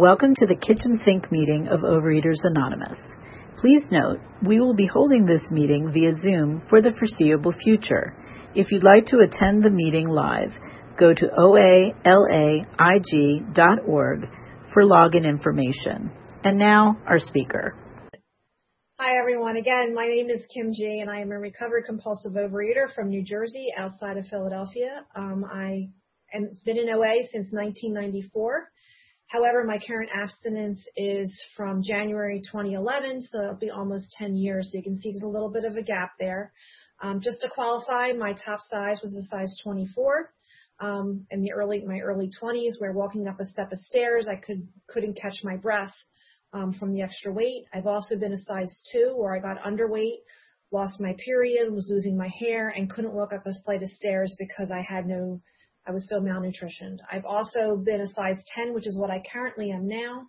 Welcome to the kitchen sink meeting of Overeaters Anonymous. Please note, we will be holding this meeting via Zoom for the foreseeable future. If you'd like to attend the meeting live, go to oalaig.org for login information. And now, our speaker. Hi, everyone. Again, my name is Kim G, and I am a recovered compulsive overeater from New Jersey, outside of Philadelphia. Um, I have been in OA since 1994. However, my current abstinence is from January 2011, so it'll be almost 10 years. So you can see there's a little bit of a gap there. Um, just to qualify, my top size was a size 24. Um, in the early my early 20s, where walking up a step of stairs, I could couldn't catch my breath um, from the extra weight. I've also been a size two where I got underweight, lost my period, was losing my hair, and couldn't walk up a flight of stairs because I had no, I was so malnutritioned. I've also been a size 10, which is what I currently am now,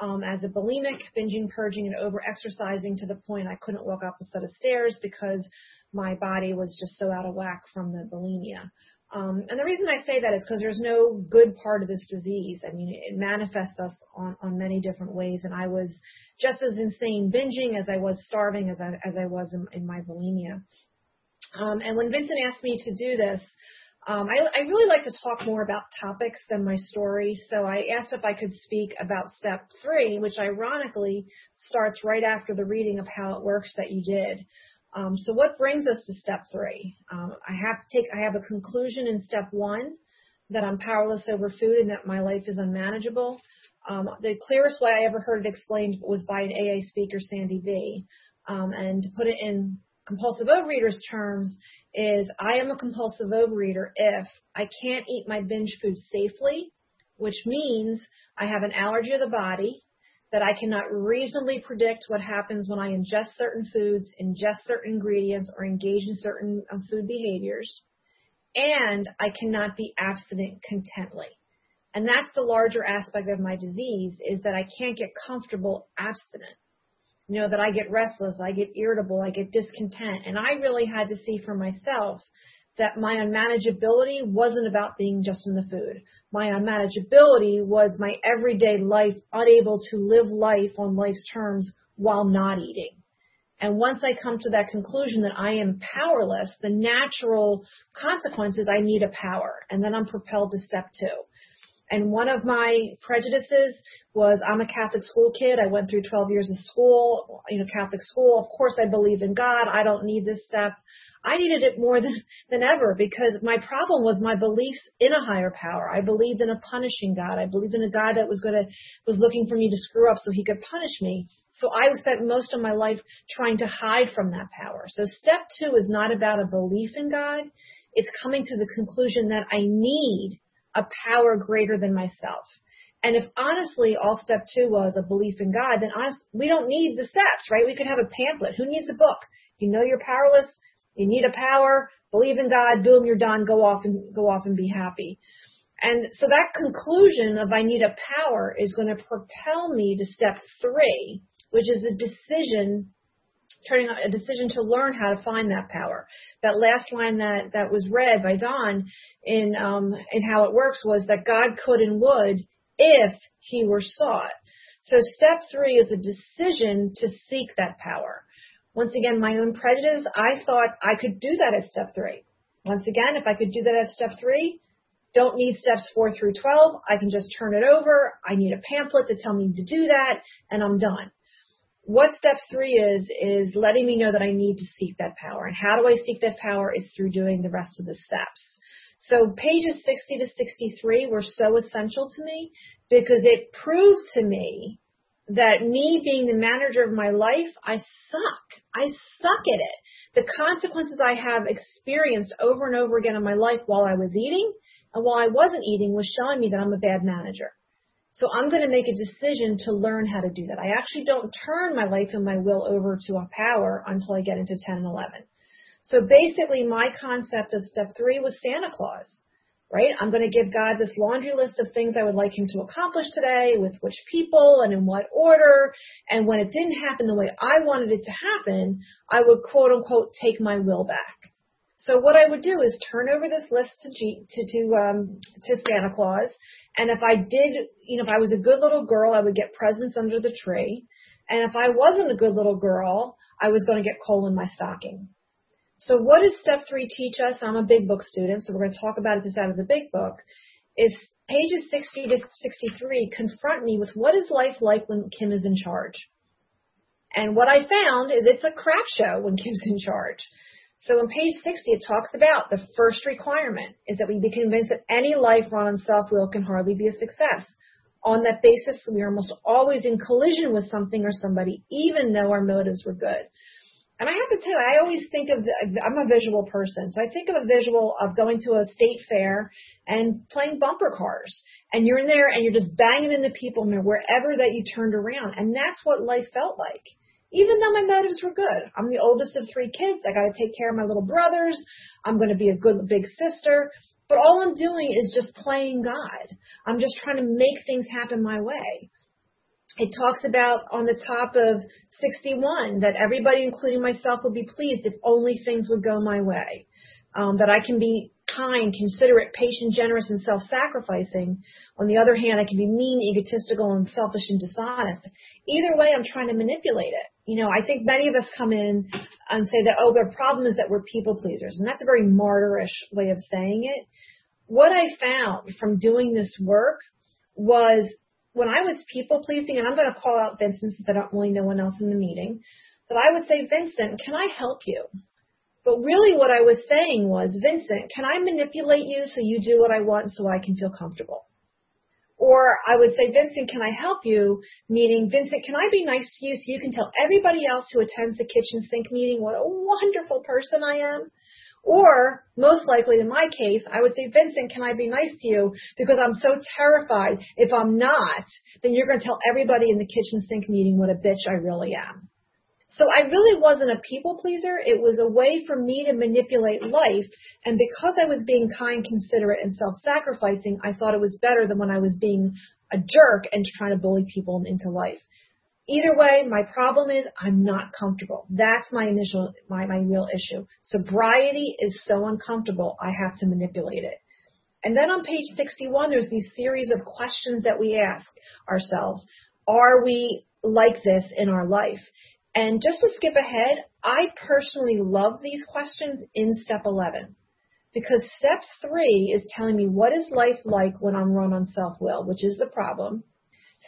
um, as a bulimic, binging, purging, and over exercising to the point I couldn't walk up a set of stairs because my body was just so out of whack from the bulimia. Um, and the reason I say that is because there's no good part of this disease. I mean, it manifests us on, on many different ways. And I was just as insane binging as I was starving as I, as I was in, in my bulimia. Um, and when Vincent asked me to do this, um, I, I really like to talk more about topics than my story. So I asked if I could speak about step three, which ironically starts right after the reading of how it works that you did. Um, so what brings us to step three? Um, I have to take, I have a conclusion in step one that I'm powerless over food and that my life is unmanageable. Um, the clearest way I ever heard it explained was by an AA speaker, Sandy B. Um, and to put it in compulsive overeaters terms is I am a compulsive overeater if I can't eat my binge food safely, which means I have an allergy of the body, that I cannot reasonably predict what happens when I ingest certain foods, ingest certain ingredients, or engage in certain um, food behaviors. And I cannot be abstinent contently. And that's the larger aspect of my disease is that I can't get comfortable abstinent. You know, that I get restless, I get irritable, I get discontent. And I really had to see for myself that my unmanageability wasn't about being just in the food. My unmanageability was my everyday life, unable to live life on life's terms while not eating. And once I come to that conclusion that I am powerless, the natural consequence is I need a power. And then I'm propelled to step two. And one of my prejudices was I'm a Catholic school kid. I went through 12 years of school, you know, Catholic school. Of course I believe in God. I don't need this step. I needed it more than, than ever because my problem was my beliefs in a higher power. I believed in a punishing God. I believed in a God that was going to, was looking for me to screw up so he could punish me. So I spent most of my life trying to hide from that power. So step two is not about a belief in God. It's coming to the conclusion that I need a power greater than myself. And if honestly all step two was a belief in God, then honest, we don't need the steps, right? We could have a pamphlet. Who needs a book? You know you're powerless. You need a power. Believe in God. Boom, you're done. Go off and go off and be happy. And so that conclusion of I need a power is going to propel me to step three, which is a decision turning a decision to learn how to find that power. That last line that, that was read by Don in, um, in how it works was that God could and would if he were sought. So step three is a decision to seek that power. Once again, my own prejudice, I thought I could do that at step three. Once again, if I could do that at step three, don't need steps four through 12. I can just turn it over. I need a pamphlet to tell me to do that and I'm done what step three is, is letting me know that I need to seek that power. And how do I seek that power is through doing the rest of the steps. So pages 60 to 63 were so essential to me because it proved to me that me being the manager of my life, I suck. I suck at it. The consequences I have experienced over and over again in my life while I was eating and while I wasn't eating was showing me that I'm a bad manager. So I'm going to make a decision to learn how to do that. I actually don't turn my life and my will over to a power until I get into 10 and 11. So basically my concept of step three was Santa Claus, right? I'm going to give God this laundry list of things I would like him to accomplish today with which people and in what order. And when it didn't happen the way I wanted it to happen, I would quote unquote take my will back. So what I would do is turn over this list to G, to to um, to Santa Claus, and if I did, you know, if I was a good little girl, I would get presents under the tree, and if I wasn't a good little girl, I was going to get coal in my stocking. So what does step three teach us? I'm a big book student, so we're going to talk about this out of the big book. Is pages 60 to 63 confront me with what is life like when Kim is in charge? And what I found is it's a crap show when Kim's in charge. So on page 60, it talks about the first requirement is that we be convinced that any life run on self-will can hardly be a success. On that basis, we are almost always in collision with something or somebody, even though our motives were good. And I have to tell you, I always think of, the, I'm a visual person, so I think of a visual of going to a state fair and playing bumper cars. And you're in there and you're just banging into people wherever that you turned around. And that's what life felt like even though my motives were good. I'm the oldest of three kids. I got to take care of my little brothers. I'm going to be a good big sister. But all I'm doing is just playing God. I'm just trying to make things happen my way. It talks about on the top of 61 that everybody, including myself, will be pleased if only things would go my way. Um, that I can be kind, considerate, patient, generous, and self-sacrificing. On the other hand, I can be mean, egotistical, and selfish and dishonest. Either way, I'm trying to manipulate it. You know, I think many of us come in and say that, oh, the problem is that we're people pleasers. And that's a very martyrish way of saying it. What I found from doing this work was when I was people pleasing, and I'm going to call out Vincent since I don't really know one else in the meeting, that I would say, Vincent, can I help you? But really what I was saying was, Vincent, can I manipulate you so you do what I want so I can feel comfortable? Or I would say, Vincent, can I help you? Meaning, Vincent, can I be nice to you so you can tell everybody else who attends the kitchen sink meeting what a wonderful person I am? Or, most likely in my case, I would say, Vincent, can I be nice to you? Because I'm so terrified. If I'm not, then you're going to tell everybody in the kitchen sink meeting what a bitch I really am. So I really wasn't a people pleaser. It was a way for me to manipulate life. And because I was being kind, considerate, and self-sacrificing, I thought it was better than when I was being a jerk and trying to bully people into life. Either way, my problem is I'm not comfortable. That's my initial, my, my real issue. Sobriety is so uncomfortable, I have to manipulate it. And then on page 61, there's these series of questions that we ask ourselves. Are we like this in our life? And just to skip ahead, I personally love these questions in step 11 because step three is telling me what is life like when I'm run on self-will, which is the problem.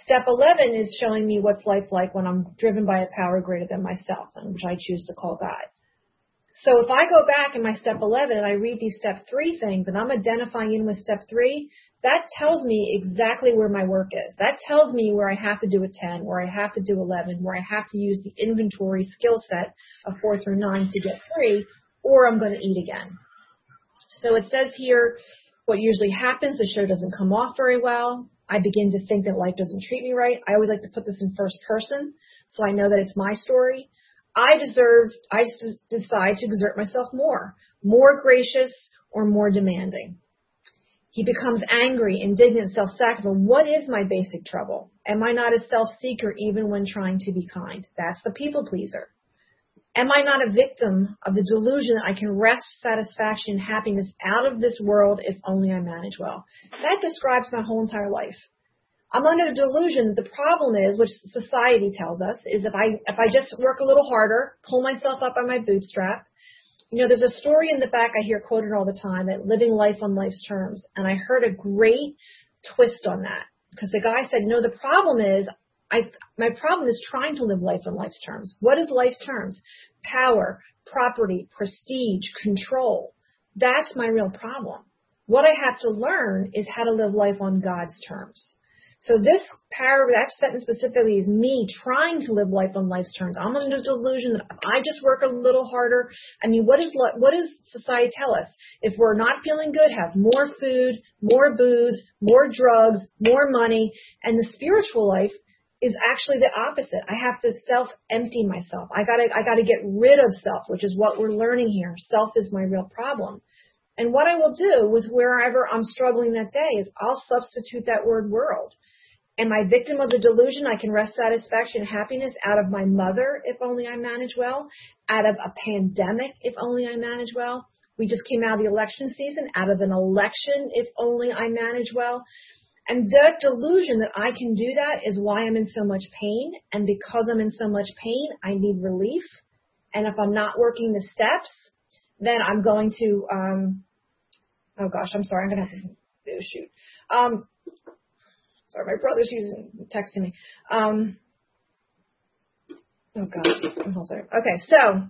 Step 11 is showing me what's life like when I'm driven by a power greater than myself, which I choose to call God. So if I go back in my step 11 and I read these step three things and I'm identifying in with step three, that tells me exactly where my work is. That tells me where I have to do a 10, where I have to do 11, where I have to use the inventory skill set of four through nine to get three, or I'm going to eat again. So it says here, what usually happens, the show doesn't come off very well. I begin to think that life doesn't treat me right. I always like to put this in first person, so I know that it's my story. I deserve, I decide to exert myself more, more gracious or more demanding. He becomes angry, indignant, self-sacrificial. What is my basic trouble? Am I not a self-seeker even when trying to be kind? That's the people pleaser. Am I not a victim of the delusion that I can wrest satisfaction and happiness out of this world if only I manage well? That describes my whole entire life. I'm under the delusion that the problem is, which society tells us, is if I if I just work a little harder, pull myself up by my bootstrap, you know, there's a story in the back I hear quoted all the time that living life on life's terms. And I heard a great twist on that because the guy said, you know, the problem is I, my problem is trying to live life on life's terms. What is life's terms? Power, property, prestige, control. That's my real problem. What I have to learn is how to live life on God's terms. So this paragraph, that sentence specifically is me trying to live life on life's terms. I'm under the delusion that I just work a little harder. I mean, what is what does society tell us? If we're not feeling good, have more food, more booze, more drugs, more money, and the spiritual life is actually the opposite. I have to self empty myself. I gotta I gotta get rid of self, which is what we're learning here. Self is my real problem. And what I will do with wherever I'm struggling that day is I'll substitute that word world. Am I victim of the delusion I can wrest satisfaction happiness out of my mother if only I manage well? Out of a pandemic if only I manage well? We just came out of the election season, out of an election, if only I manage well. And that delusion that I can do that is why I'm in so much pain. And because I'm in so much pain, I need relief. And if I'm not working the steps, then I'm going to, um, oh gosh, I'm sorry, I'm going to have to, oh, shoot. Um, sorry, my brother's using, texting me. Um, oh gosh, I'm sorry. Okay, so,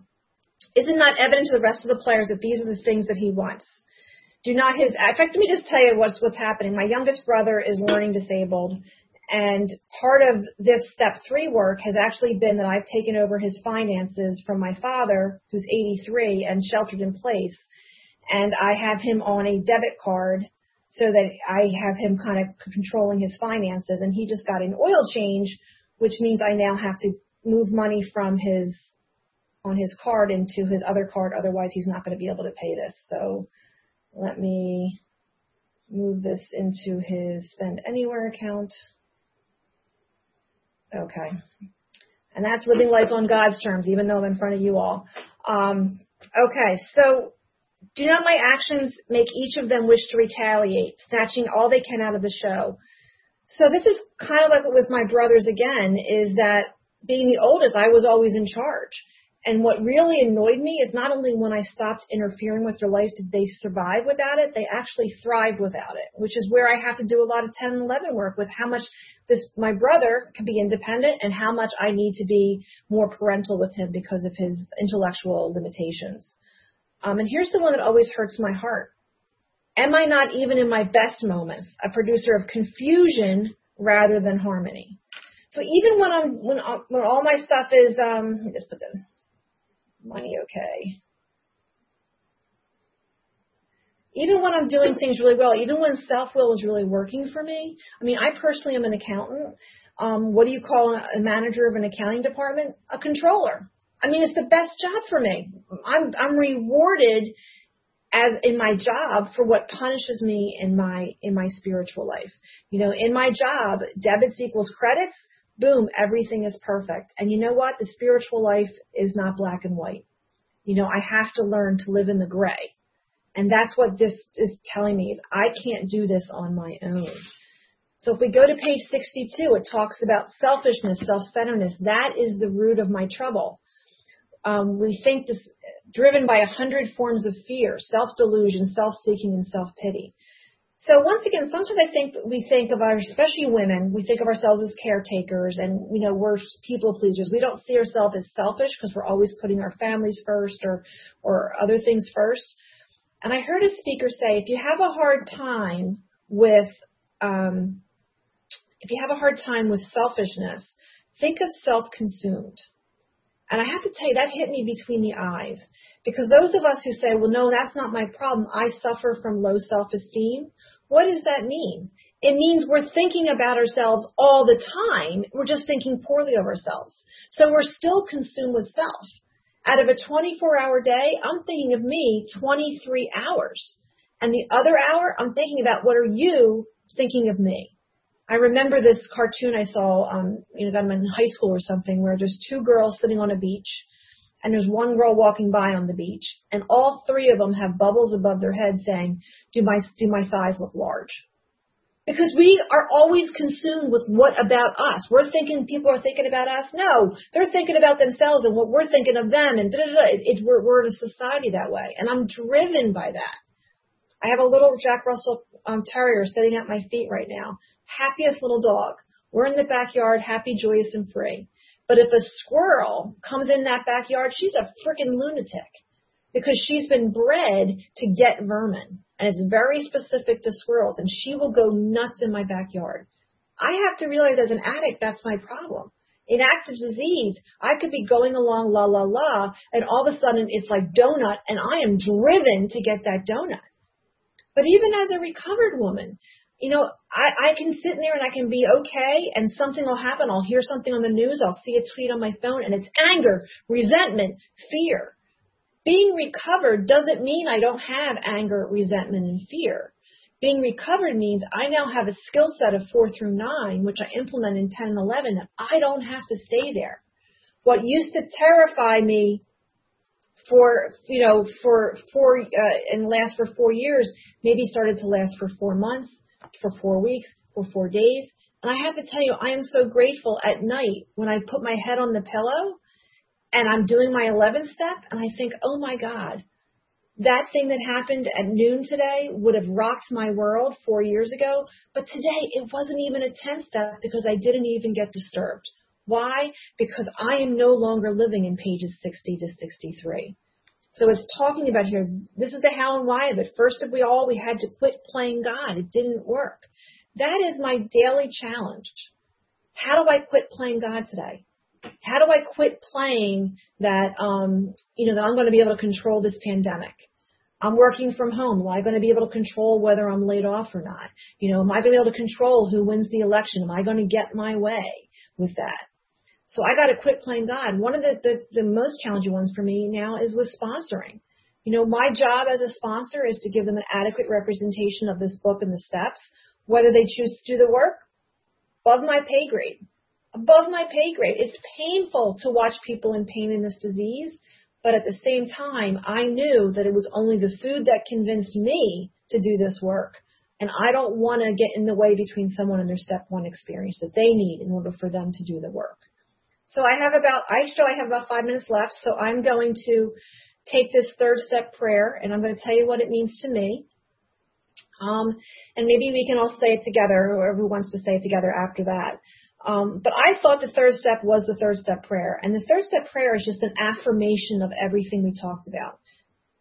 is it not evident to the rest of the players that these are the things that he wants? do not his, in fact, let me just tell you what's, what's happening. My youngest brother is learning disabled and part of this step three work has actually been that I've taken over his finances from my father, who's 83 and sheltered in place. And I have him on a debit card so that I have him kind of controlling his finances. And he just got an oil change, which means I now have to move money from his, on his card into his other card. Otherwise he's not going to be able to pay this. So let me move this into his spend anywhere account. Okay. And that's living life on God's terms, even though I'm in front of you all. Um, okay, so do not my actions make each of them wish to retaliate, snatching all they can out of the show? So this is kind of like with my brothers again, is that being the oldest, I was always in charge. And what really annoyed me is not only when I stopped interfering with their lives did they survive without it, they actually thrived without it, which is where I have to do a lot of 10 and 11 work with how much this, my brother can be independent and how much I need to be more parental with him because of his intellectual limitations. Um, and here's the one that always hurts my heart. Am I not even in my best moments a producer of confusion rather than harmony? So even when I'm when uh, when all my stuff is um, let me just put the money okay. Even when I'm doing things really well, even when self-will is really working for me, I mean, I personally am an accountant. Um, what do you call a manager of an accounting department? A controller. I mean, it's the best job for me. I'm, I'm rewarded as in my job for what punishes me in my, in my spiritual life. You know, in my job, debits equals credits boom, everything is perfect. And you know what? The spiritual life is not black and white. You know, I have to learn to live in the gray. And that's what this is telling me is I can't do this on my own. So if we go to page 62, it talks about selfishness, self-centeredness. That is the root of my trouble. Um, we think this driven by a hundred forms of fear, self-delusion, self-seeking, and self-pity. So once again, sometimes I think we think of our, especially women, we think of ourselves as caretakers and, you know, we're people pleasers. We don't see ourselves as selfish because we're always putting our families first or, or other things first. And I heard a speaker say, if you have a hard time with, um, if you have a hard time with selfishness, think of self-consumed. And I have to tell you, that hit me between the eyes. Because those of us who say, well, no, that's not my problem. I suffer from low self-esteem. What does that mean? It means we're thinking about ourselves all the time. We're just thinking poorly of ourselves. So we're still consumed with self. Out of a 24 hour day, I'm thinking of me 23 hours. And the other hour, I'm thinking about what are you thinking of me? I remember this cartoon I saw, um, you know, I'm in high school or something, where there's two girls sitting on a beach, and there's one girl walking by on the beach, and all three of them have bubbles above their heads saying, "Do my do my thighs look large?" Because we are always consumed with what about us. We're thinking people are thinking about us. No, they're thinking about themselves and what we're thinking of them, and da da da. We're, we're in a society that way, and I'm driven by that. I have a little Jack Russell um, Terrier sitting at my feet right now. Happiest little dog. We're in the backyard, happy, joyous, and free. But if a squirrel comes in that backyard, she's a freaking lunatic because she's been bred to get vermin and it's very specific to squirrels and she will go nuts in my backyard. I have to realize as an addict, that's my problem. In active disease, I could be going along la la la and all of a sudden it's like donut and I am driven to get that donut. But even as a recovered woman, you know, I, I can sit in there and I can be okay and something will happen. I'll hear something on the news. I'll see a tweet on my phone and it's anger, resentment, fear. Being recovered doesn't mean I don't have anger, resentment, and fear. Being recovered means I now have a skill set of four through nine, which I implement in 10 and 11. I don't have to stay there. What used to terrify me for you know for four uh, and last for four years maybe started to last for four months for four weeks for four days and i have to tell you i am so grateful at night when i put my head on the pillow and i'm doing my 11th step and i think oh my god that thing that happened at noon today would have rocked my world four years ago but today it wasn't even a 10 step because i didn't even get disturbed why? Because I am no longer living in pages 60 to 63. So it's talking about here, this is the how and why of it. First of all, we had to quit playing God. It didn't work. That is my daily challenge. How do I quit playing God today? How do I quit playing that, um, you know, that I'm going to be able to control this pandemic? I'm working from home. Am I going to be able to control whether I'm laid off or not? You know, am I going to be able to control who wins the election? Am I going to get my way with that? So I got to quit playing God. One of the, the, the most challenging ones for me now is with sponsoring. You know, my job as a sponsor is to give them an adequate representation of this book and the steps, whether they choose to do the work above my pay grade. Above my pay grade. It's painful to watch people in pain in this disease, but at the same time, I knew that it was only the food that convinced me to do this work. And I don't want to get in the way between someone and their step one experience that they need in order for them to do the work. So I have about, I show I have about five minutes left, so I'm going to take this third step prayer and I'm going to tell you what it means to me. Um, and maybe we can all say it together, whoever wants to say it together after that. Um, but I thought the third step was the third step prayer. And the third step prayer is just an affirmation of everything we talked about.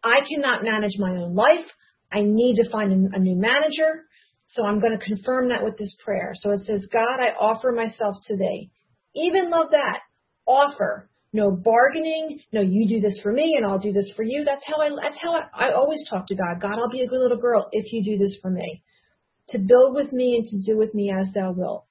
I cannot manage my own life. I need to find a new manager. So I'm going to confirm that with this prayer. So it says, God, I offer myself today even love that. Offer. No bargaining. No, you do this for me and I'll do this for you. That's how I, that's how I, I always talk to God. God, I'll be a good little girl if you do this for me. To build with me and to do with me as thou wilt.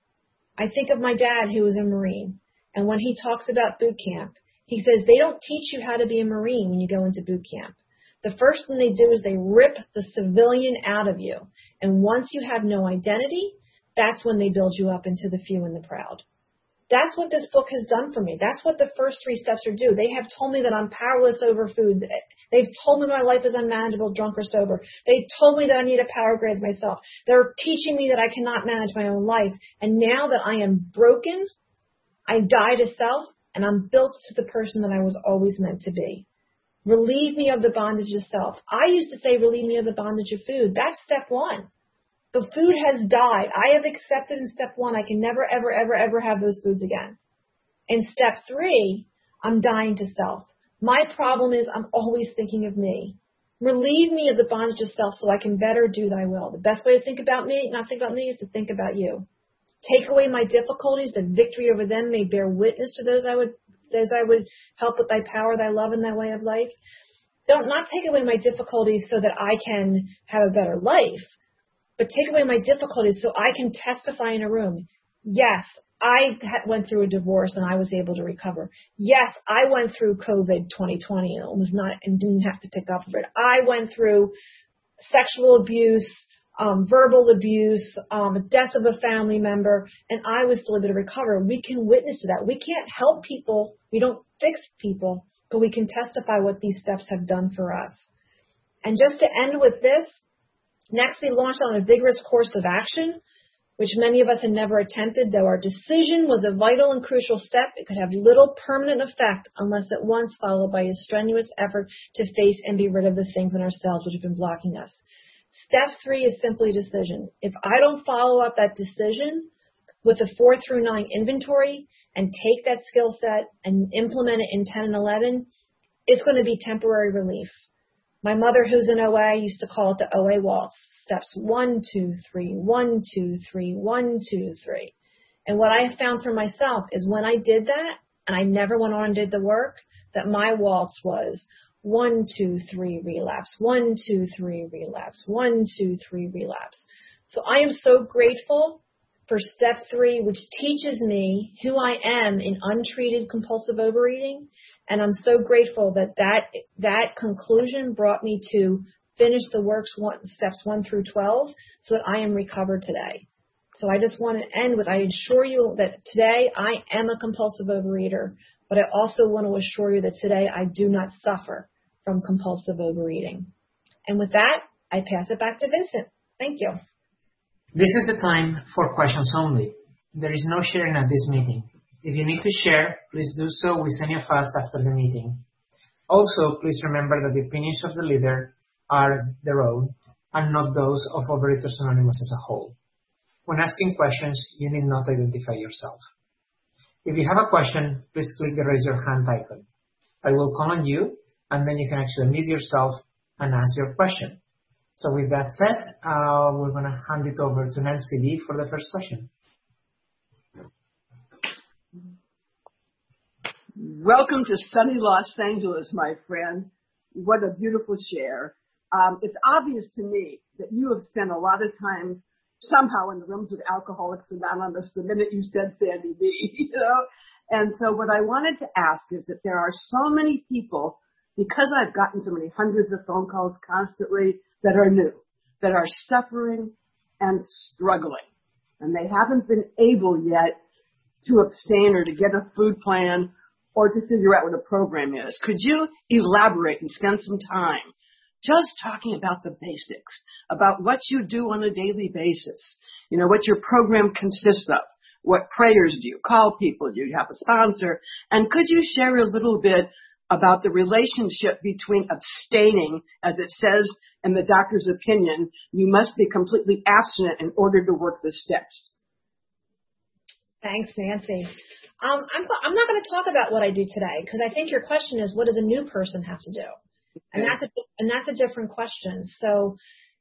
I think of my dad who was a Marine. And when he talks about boot camp, he says they don't teach you how to be a Marine when you go into boot camp. The first thing they do is they rip the civilian out of you. And once you have no identity, that's when they build you up into the few and the proud. That's what this book has done for me. That's what the first three steps are do. They have told me that I'm powerless over food. They've told me my life is unmanageable, drunk or sober. They told me that I need a power grade myself. They're teaching me that I cannot manage my own life. And now that I am broken, I die to self and I'm built to the person that I was always meant to be. Relieve me of the bondage of self. I used to say relieve me of the bondage of food. That's step one. The food has died. I have accepted in step one, I can never, ever, ever, ever have those foods again. In step three, I'm dying to self. My problem is I'm always thinking of me. Relieve me of the bondage of self so I can better do thy will. The best way to think about me, not think about me, is to think about you. Take away my difficulties, that victory over them may bear witness to those I would, those I would help with thy power, thy love, and thy way of life. Don't not take away my difficulties so that I can have a better life, but take away my difficulties so I can testify in a room. Yes, I went through a divorce and I was able to recover. Yes, I went through COVID 2020 and was not and didn't have to pick up for it. I went through sexual abuse, um, verbal abuse, um, death of a family member, and I was still able to recover. We can witness to that. We can't help people. We don't fix people, but we can testify what these steps have done for us. And just to end with this, Next, we launched on a vigorous course of action, which many of us had never attempted, though our decision was a vital and crucial step. It could have little permanent effect unless at once followed by a strenuous effort to face and be rid of the things in ourselves which have been blocking us. Step three is simply decision. If I don't follow up that decision with a four through nine inventory and take that skill set and implement it in 10 and 11, it's going to be temporary relief. My mother, who's in OA, used to call it the OA waltz. Steps one, two, three, one, two, three, one, two, three. And what I have found for myself is when I did that, and I never went on and did the work, that my waltz was one, two, three, relapse, one, two, three, relapse, one, two, three, relapse. So I am so grateful for step three, which teaches me who I am in untreated compulsive overeating and I'm so grateful that that, that conclusion brought me to finish the works one, steps one through 12 so that I am recovered today. So I just want to end with, I assure you that today I am a compulsive overeater, but I also want to assure you that today I do not suffer from compulsive overeating. And with that, I pass it back to Vincent. Thank you. This is the time for questions only. There is no sharing at this meeting. If you need to share, please do so with any of us after the meeting. Also, please remember that the opinions of the leader are their own and not those of Overeaters Anonymous as a whole. When asking questions, you need not identify yourself. If you have a question, please click the raise your hand icon. I will call on you, and then you can actually mute yourself and ask your question. So with that said, uh, we're going to hand it over to Nancy Lee for the first question. Welcome to sunny Los Angeles, my friend. What a beautiful share. Um, it's obvious to me that you have spent a lot of time somehow in the rooms of Alcoholics Anonymous the minute you said Sandy B, what I wanted to ask is that there are so many people, because I've gotten so many hundreds of phone calls constantly that are new, that are suffering and struggling. And they haven't been able yet to abstain or to get a food plan or to figure out what a program is. Could you elaborate and spend some time just talking about the basics, about what you do on a daily basis, you know, what your program consists of, what prayers do you call people, do you have a sponsor, and could you share a little bit about the relationship between abstaining, as it says in the doctor's opinion, you must be completely abstinent in order to work the steps. Thanks, Nancy. Um, I'm, I'm not going to talk about what I do today because I think your question is, what does a new person have to do? And that's a, and that's a different question. So,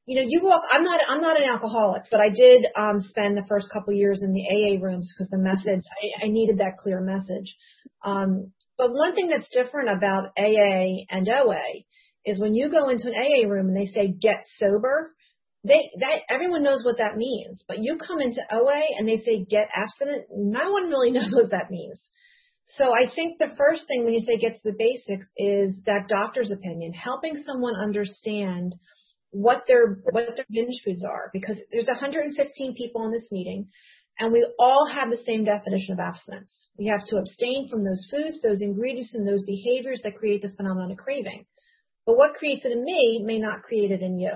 you know, you walk, I'm not, I'm not an alcoholic, but I did, um, spend the first couple years in the AA rooms because the message, I, I needed that clear message. Um, but one thing that's different about AA and OA is when you go into an AA room and they say get sober, they that everyone knows what that means. But you come into OA and they say get abstinent, no one really knows what that means. So I think the first thing when you say get to the basics is that doctor's opinion, helping someone understand what their what their binge foods are because there's 115 people in this meeting and we all have the same definition of abstinence. We have to abstain from those foods, those ingredients, and those behaviors that create the phenomenon of craving. But what creates it in me may not create it in you,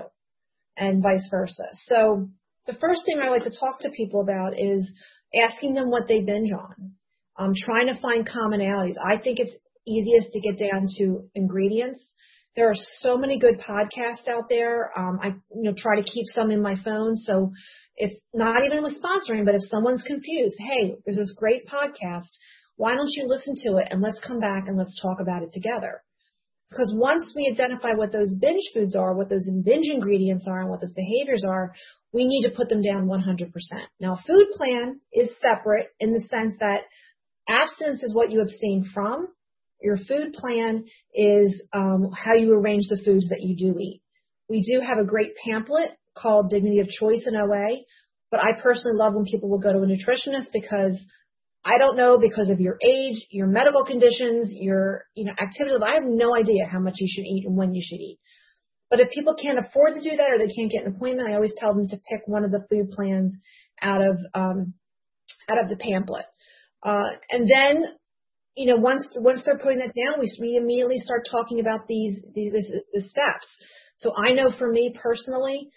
and vice versa. So the first thing I like to talk to people about is asking them what they binge on um, trying to find commonalities. I think it's easiest to get down to ingredients. There are so many good podcasts out there. Um, I you know try to keep some in my phone. So if not even with sponsoring, but if someone's confused, hey, there's this great podcast. Why don't you listen to it and let's come back and let's talk about it together? Because once we identify what those binge foods are, what those binge ingredients are, and what those behaviors are, we need to put them down 100%. Now, food plan is separate in the sense that Abstinence is what you abstain from. Your food plan is um, how you arrange the foods that you do eat. We do have a great pamphlet called Dignity of Choice in OA, but I personally love when people will go to a nutritionist because I don't know because of your age, your medical conditions, your you know activity. I have no idea how much you should eat and when you should eat. But if people can't afford to do that or they can't get an appointment, I always tell them to pick one of the food plans out of um, out of the pamphlet. Uh, and then, you know, once once they're putting that down, we we immediately start talking about these these the steps. So I know for me personally,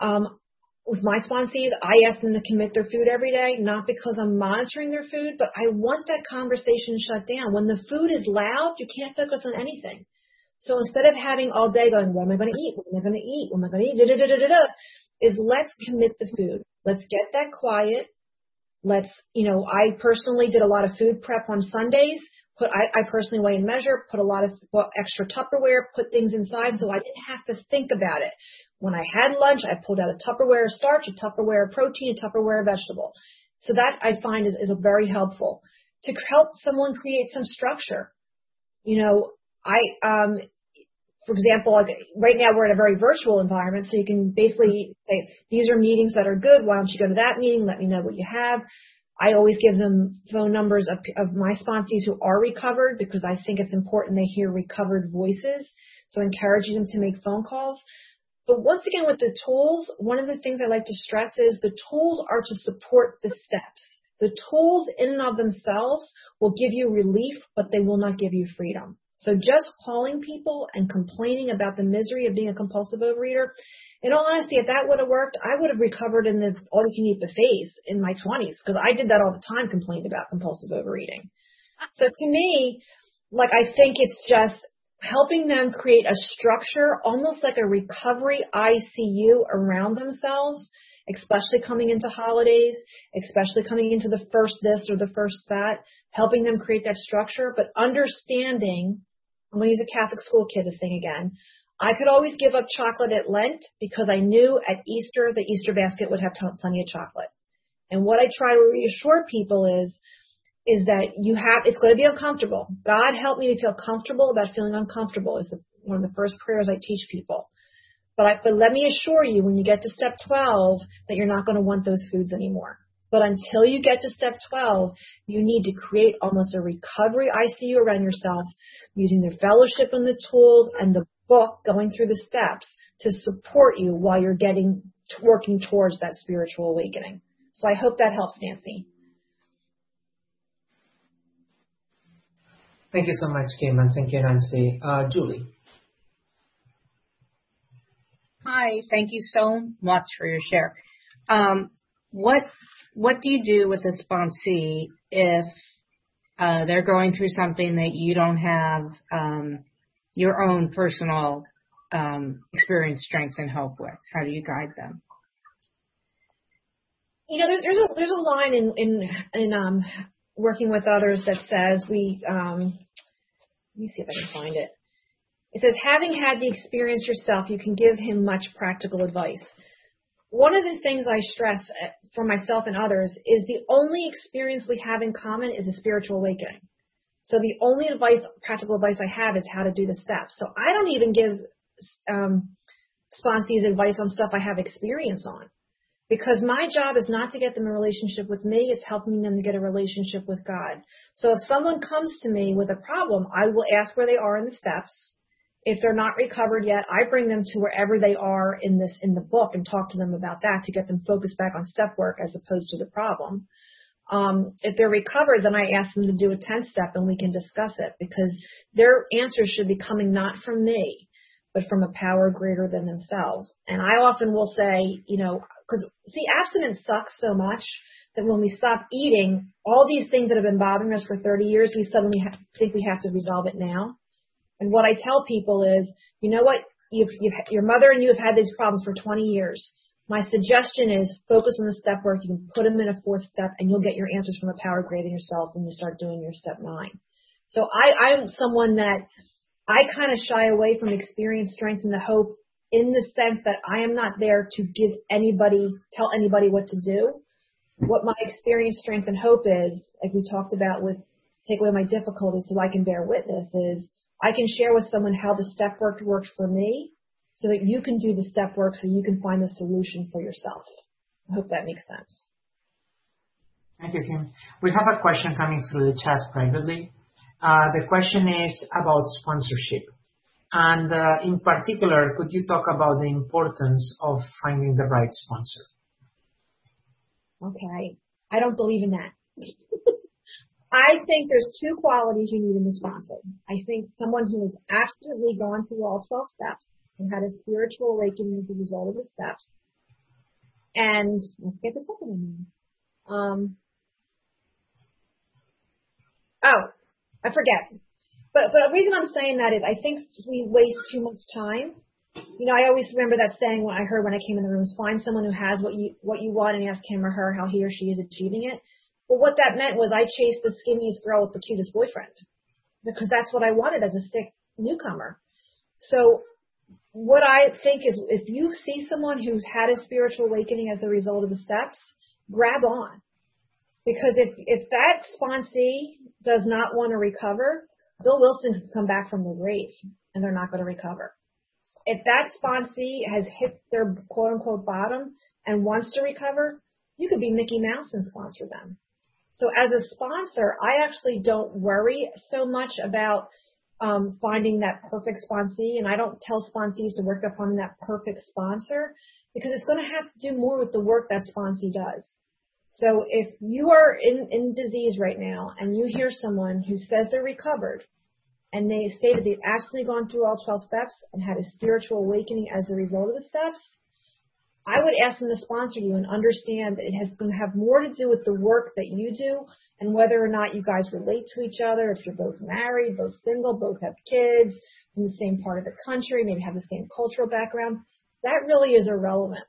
um, with my sponsees, I ask them to commit their food every day, not because I'm monitoring their food, but I want that conversation shut down. When the food is loud, you can't focus on anything. So instead of having all day going, what am I going to eat? What am I going to eat? What am I going to eat? Da, da, da, is let's commit the food. Let's get that quiet. Let's, you know, I personally did a lot of food prep on Sundays. Put, I, I personally weigh and measure, put a lot of well, extra Tupperware, put things inside so I didn't have to think about it. When I had lunch, I pulled out a Tupperware starch, a Tupperware protein, a Tupperware vegetable. So that I find is, is very helpful to help someone create some structure. You know, I, um, for example, right now we're in a very virtual environment, so you can basically say, these are meetings that are good. Why don't you go to that meeting? Let me know what you have. I always give them phone numbers of, of my sponsees who are recovered because I think it's important they hear recovered voices. So encouraging them to make phone calls. But once again, with the tools, one of the things I like to stress is the tools are to support the steps. The tools in and of themselves will give you relief, but they will not give you freedom. So just calling people and complaining about the misery of being a compulsive overeater, in all honesty, if that would have worked, I would have recovered in the all you can eat buffets in my 20s because I did that all the time, complained about compulsive overeating. So to me, like I think it's just helping them create a structure, almost like a recovery ICU around themselves, especially coming into holidays, especially coming into the first this or the first that, helping them create that structure, but understanding I'm going to use a Catholic school kid thing again. I could always give up chocolate at Lent because I knew at Easter the Easter basket would have plenty of chocolate. And what I try to reassure people is, is that you have, it's going to be uncomfortable. God help me to feel comfortable about feeling uncomfortable is the, one of the first prayers I teach people. But I, but let me assure you, when you get to step 12, that you're not going to want those foods anymore. But until you get to step 12, you need to create almost a recovery ICU around yourself using the fellowship and the tools and the book going through the steps to support you while you're getting working towards that spiritual awakening. So I hope that helps, Nancy. Thank you so much, Kim, and thank you, Nancy. Uh, Julie. Hi, thank you so much for your share. Um, what what do you do with a sponsee if uh, they're going through something that you don't have um, your own personal um, experience, strength, and hope with? How do you guide them? You know, there's there's a there's a line in in in um, working with others that says we um, let me see if I can find it. It says, having had the experience yourself, you can give him much practical advice one of the things I stress uh, for myself and others is the only experience we have in common is a spiritual awakening. So the only advice, practical advice I have is how to do the steps. So I don't even give um, sponsees advice on stuff I have experience on. Because my job is not to get them a relationship with me, it's helping them to get a relationship with God. So if someone comes to me with a problem, I will ask where they are in the steps. If they're not recovered yet, I bring them to wherever they are in this in the book and talk to them about that to get them focused back on step work as opposed to the problem. Um, if they're recovered, then I ask them to do a 10 step and we can discuss it because their answers should be coming not from me, but from a power greater than themselves. And I often will say, you know, because see, abstinence sucks so much that when we stop eating, all these things that have been bothering us for 30 years, we suddenly ha- think we have to resolve it now. And what I tell people is, you know what? You've, you've, your mother and you have had these problems for 20 years. My suggestion is focus on the step work. You can put them in a fourth step and you'll get your answers from the power than yourself when you start doing your step nine. So I, I'm someone that I kind of shy away from experience, strength, and the hope in the sense that I am not there to give anybody, tell anybody what to do. What my experience, strength, and hope is, like we talked about with take away my difficulties so I can bear witness is I can share with someone how the step work worked for me so that you can do the step work so you can find the solution for yourself. I hope that makes sense. Thank you, Kim. We have a question coming through the chat privately. Uh, the question is about sponsorship. And uh, in particular, could you talk about the importance of finding the right sponsor? Okay. I don't believe in that. I think there's two qualities you need in the sponsor. I think someone who has absolutely gone through all 12 steps and had a spiritual awakening as a result of the steps. And let's get the second one. Um, oh, I forget. But, but the reason I'm saying that is I think we waste too much time. You know, I always remember that saying when I heard when I came in the room is find someone who has what you, what you want and ask him or her how he or she is achieving it. But what that meant was I chased the skinniest girl with the cutest boyfriend because that's what I wanted as a sick newcomer. So what I think is if you see someone who's had a spiritual awakening as a result of the steps, grab on. Because if, if that sponsee does not want to recover, Bill Wilson can come back from the grave and they're not going to recover. If that sponsee has hit their quote unquote bottom and wants to recover, you could be Mickey Mouse and sponsor them. So as a sponsor, I actually don't worry so much about um, finding that perfect sponsee, and I don't tell sponsees to work upon that perfect sponsor because it's going to have to do more with the work that sponsee does. So if you are in, in disease right now and you hear someone who says they're recovered, and they say that they've actually gone through all 12 steps and had a spiritual awakening as a result of the steps, I would ask them to sponsor you and understand that it has going to have more to do with the work that you do and whether or not you guys relate to each other, if you're both married, both single, both have kids in the same part of the country, maybe have the same cultural background. That really is irrelevant.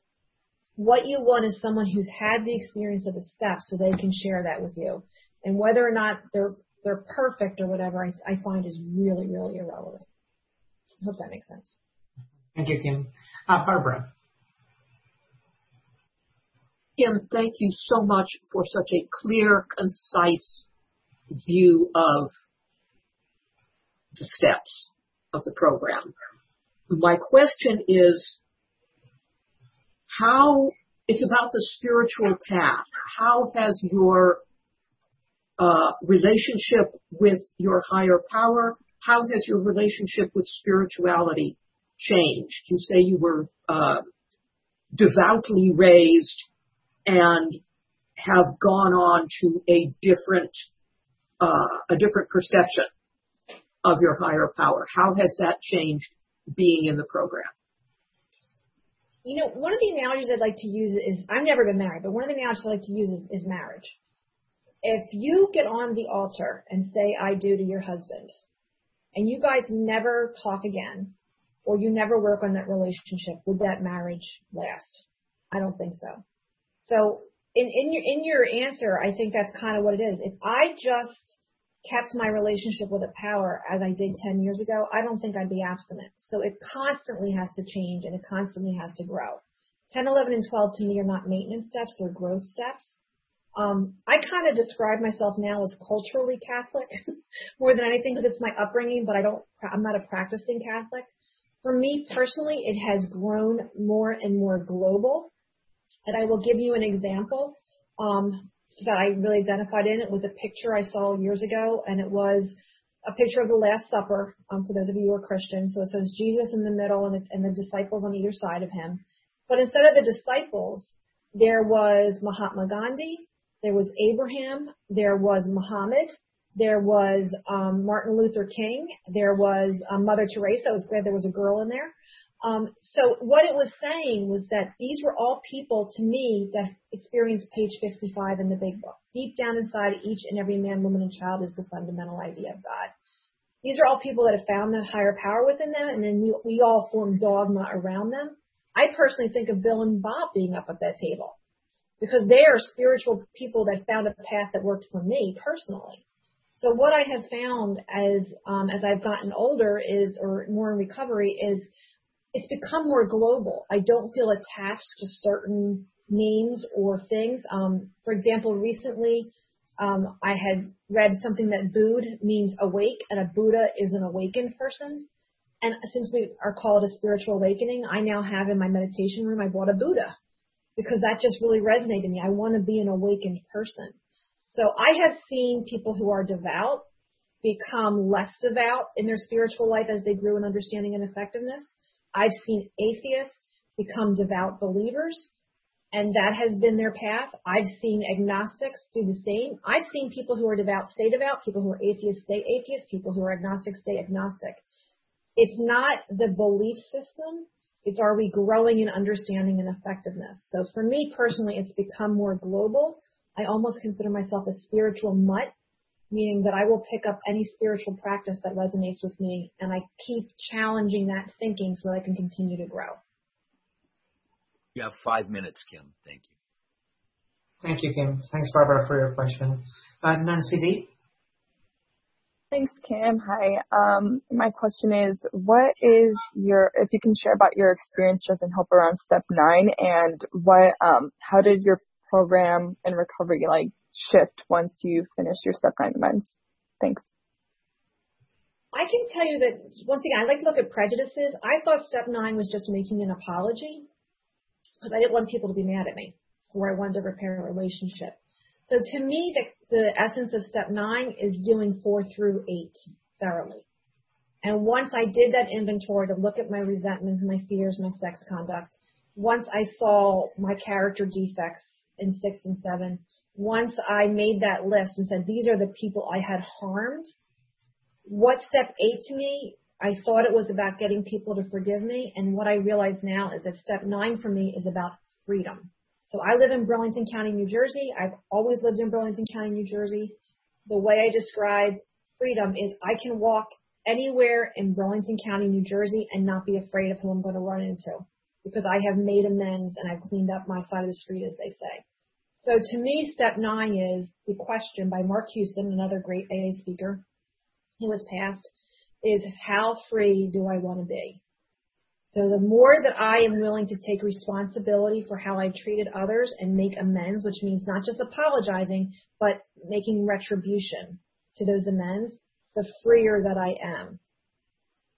What you want is someone who's had the experience of the steps so they can share that with you. And whether or not they're they're perfect or whatever, I, I find is really, really irrelevant. I hope that makes sense. Thank you, Kim. Uh, Barbara. Kim, thank you so much for such a clear, concise view of the steps of the program. My question is how, it's about the spiritual path. How has your uh, relationship with your higher power, how has your relationship with spirituality changed? You say you were uh, devoutly raised and have gone on to a different uh, a different perception of your higher power. How has that changed being in the program? You know, one of the analogies I'd like to use is I've never been married, but one of the analogies I like to use is, is marriage. If you get on the altar and say I do to your husband, and you guys never talk again, or you never work on that relationship, would that marriage last? I don't think so. So in, in your in your answer, I think that's kind of what it is. If I just kept my relationship with a power as I did 10 years ago, I don't think I'd be abstinent. So it constantly has to change and it constantly has to grow. 10, 11, and 12 to me are not maintenance steps, they're growth steps. Um, I kind of describe myself now as culturally Catholic more than anything because it's my upbringing, but I don't, I'm not a practicing Catholic. For me personally, it has grown more and more global. And I will give you an example um, that I really identified in. It was a picture I saw years ago, and it was a picture of the Last Supper. Um, for those of you who are Christians, so it says Jesus in the middle and the, and the disciples on either side of him. But instead of the disciples, there was Mahatma Gandhi, there was Abraham, there was Muhammad, there was um, Martin Luther King, there was um, Mother Teresa. I was glad there was a girl in there. Um, so what it was saying was that these were all people to me that experienced page 55 in the big book. Deep down inside each and every man, woman, and child is the fundamental idea of God. These are all people that have found the higher power within them, and then we, we all form dogma around them. I personally think of Bill and Bob being up at that table because they are spiritual people that found a path that worked for me personally. So what I have found as um, as I've gotten older is, or more in recovery, is it's become more global. I don't feel attached to certain names or things. Um, for example, recently um, I had read something that Bud means awake, and a Buddha is an awakened person. And since we are called a spiritual awakening, I now have in my meditation room I bought a Buddha because that just really resonated me. I want to be an awakened person. So I have seen people who are devout become less devout in their spiritual life as they grew in understanding and effectiveness. I've seen atheists become devout believers, and that has been their path. I've seen agnostics do the same. I've seen people who are devout stay devout, people who are atheists stay atheist, people who are agnostic stay agnostic. It's not the belief system. It's are we growing in understanding and effectiveness? So for me personally, it's become more global. I almost consider myself a spiritual mutt meaning that I will pick up any spiritual practice that resonates with me and I keep challenging that thinking so that I can continue to grow. You have five minutes, Kim. Thank you. Thank you, Kim. Thanks, Barbara, for your question. Uh, Nancy D. Thanks, Kim. Hi. Um, my question is, what is your, if you can share about your experience, strength, and hope around step nine, and what, um, how did your program and recovery like shift once you finish your step nine events? Thanks. I can tell you that once again, I like to look at prejudices. I thought step nine was just making an apology because I didn't want people to be mad at me or I wanted to repair a relationship. So to me, the, the essence of step nine is doing four through eight thoroughly. And once I did that inventory to look at my resentments, my fears, my sex conduct, once I saw my character defects in six and seven, once I made that list and said, these are the people I had harmed, what step eight to me, I thought it was about getting people to forgive me. And what I realize now is that step nine for me is about freedom. So I live in Burlington County, New Jersey. I've always lived in Burlington County, New Jersey. The way I describe freedom is I can walk anywhere in Burlington County, New Jersey and not be afraid of who I'm going to run into because I have made amends and I've cleaned up my side of the street, as they say. So to me, step nine is the question by Mark Houston, another great AA speaker who was passed, is how free do I want to be? So the more that I am willing to take responsibility for how I treated others and make amends, which means not just apologizing, but making retribution to those amends, the freer that I am.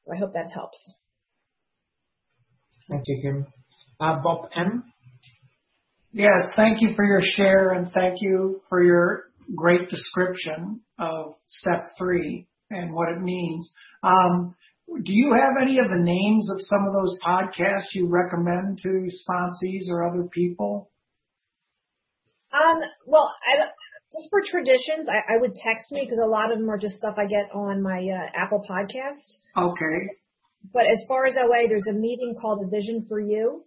So I hope that helps. Thank you, Kim. Uh, Bob M. Yes, thank you for your share and thank you for your great description of step three and what it means. Um, do you have any of the names of some of those podcasts you recommend to sponsees or other people? Um, well, I, just for traditions, I, I would text me because a lot of them are just stuff I get on my uh, Apple podcast. Okay. But as far as OA, there's a meeting called the Vision for You,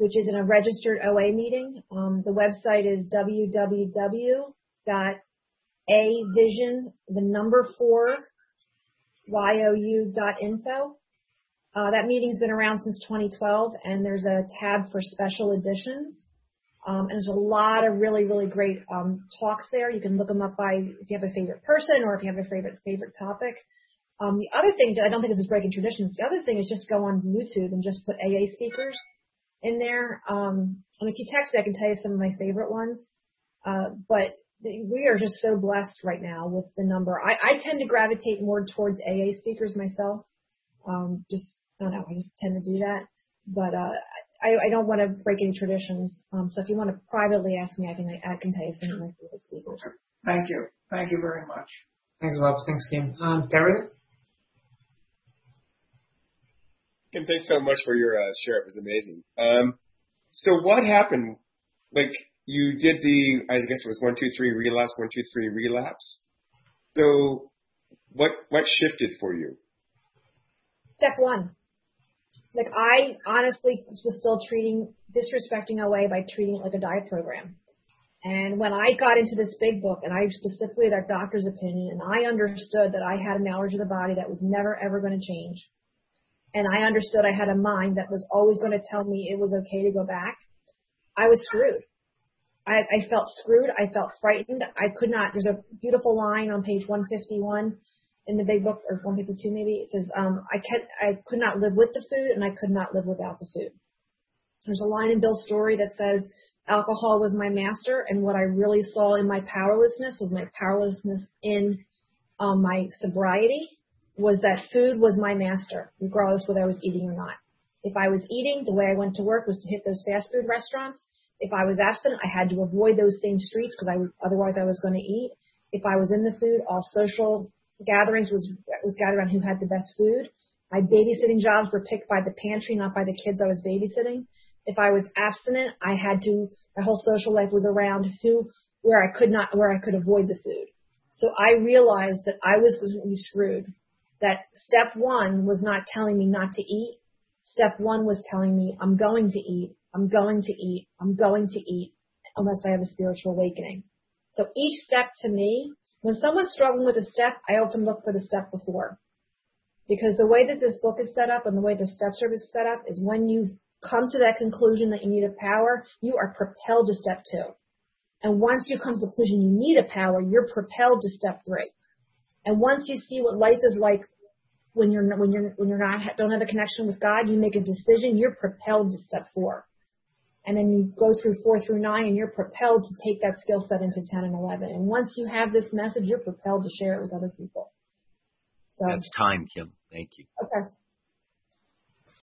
which is in a registered OA meeting. Um, the website is www.avision, the number four, you.info. Uh, that meeting's been around since 2012, and there's a tab for special editions. Um, and there's a lot of really, really great um, talks there. You can look them up by if you have a favorite person or if you have a favorite favorite topic. Um, the other thing, I don't think this is breaking traditions. The other thing is just go on YouTube and just put AA speakers in there. Um, and if you text me, I can tell you some of my favorite ones. Uh, but we are just so blessed right now with the number. I, I tend to gravitate more towards AA speakers myself. Um, just I don't know, I just tend to do that. But uh, I, I don't want to break any traditions. Um, so if you want to privately ask me, I can I can tell you some of my favorite speakers. Thank you. Thank you very much. Thanks, Bob. Thanks, Kim. Um, Terry? Kim, thanks so much for your uh, share. It was amazing. Um, so what happened? Like you did the, I guess it was one, two, three relapse, one, two, three relapse. So what what shifted for you? Step one. Like I honestly was still treating disrespecting OA by treating it like a diet program. And when I got into this big book and I specifically that doctor's opinion and I understood that I had an allergy to the body that was never ever going to change. And I understood I had a mind that was always going to tell me it was okay to go back. I was screwed. I, I felt screwed. I felt frightened. I could not. There's a beautiful line on page 151 in the big book, or 152 maybe. It says, um, I, can, I could not live with the food and I could not live without the food. There's a line in Bill's story that says, alcohol was my master and what I really saw in my powerlessness was my powerlessness in um, my sobriety was that food was my master, regardless whether I was eating or not. If I was eating, the way I went to work was to hit those fast food restaurants. If I was abstinent, I had to avoid those same streets because I otherwise I was going to eat. If I was in the food, all social gatherings was was gathered on who had the best food. My babysitting jobs were picked by the pantry, not by the kids I was babysitting. If I was abstinent, I had to. My whole social life was around who, where I could not, where I could avoid the food. So I realized that I was was really screwed. That step one was not telling me not to eat. Step one was telling me I'm going to eat. I'm going to eat. I'm going to eat unless I have a spiritual awakening. So each step to me, when someone's struggling with a step, I often look for the step before. Because the way that this book is set up and the way the step service is set up is when you've come to that conclusion that you need a power, you are propelled to step two. And once you come to the conclusion you need a power, you're propelled to step three. And once you see what life is like when you're when you're when you're not don't have a connection with God, you make a decision. You're propelled to step four and then you go through four through nine and you're propelled to take that skill set into 10 and 11. And once you have this message, you're propelled to share it with other people. So that's time, Kim. Thank you. Okay.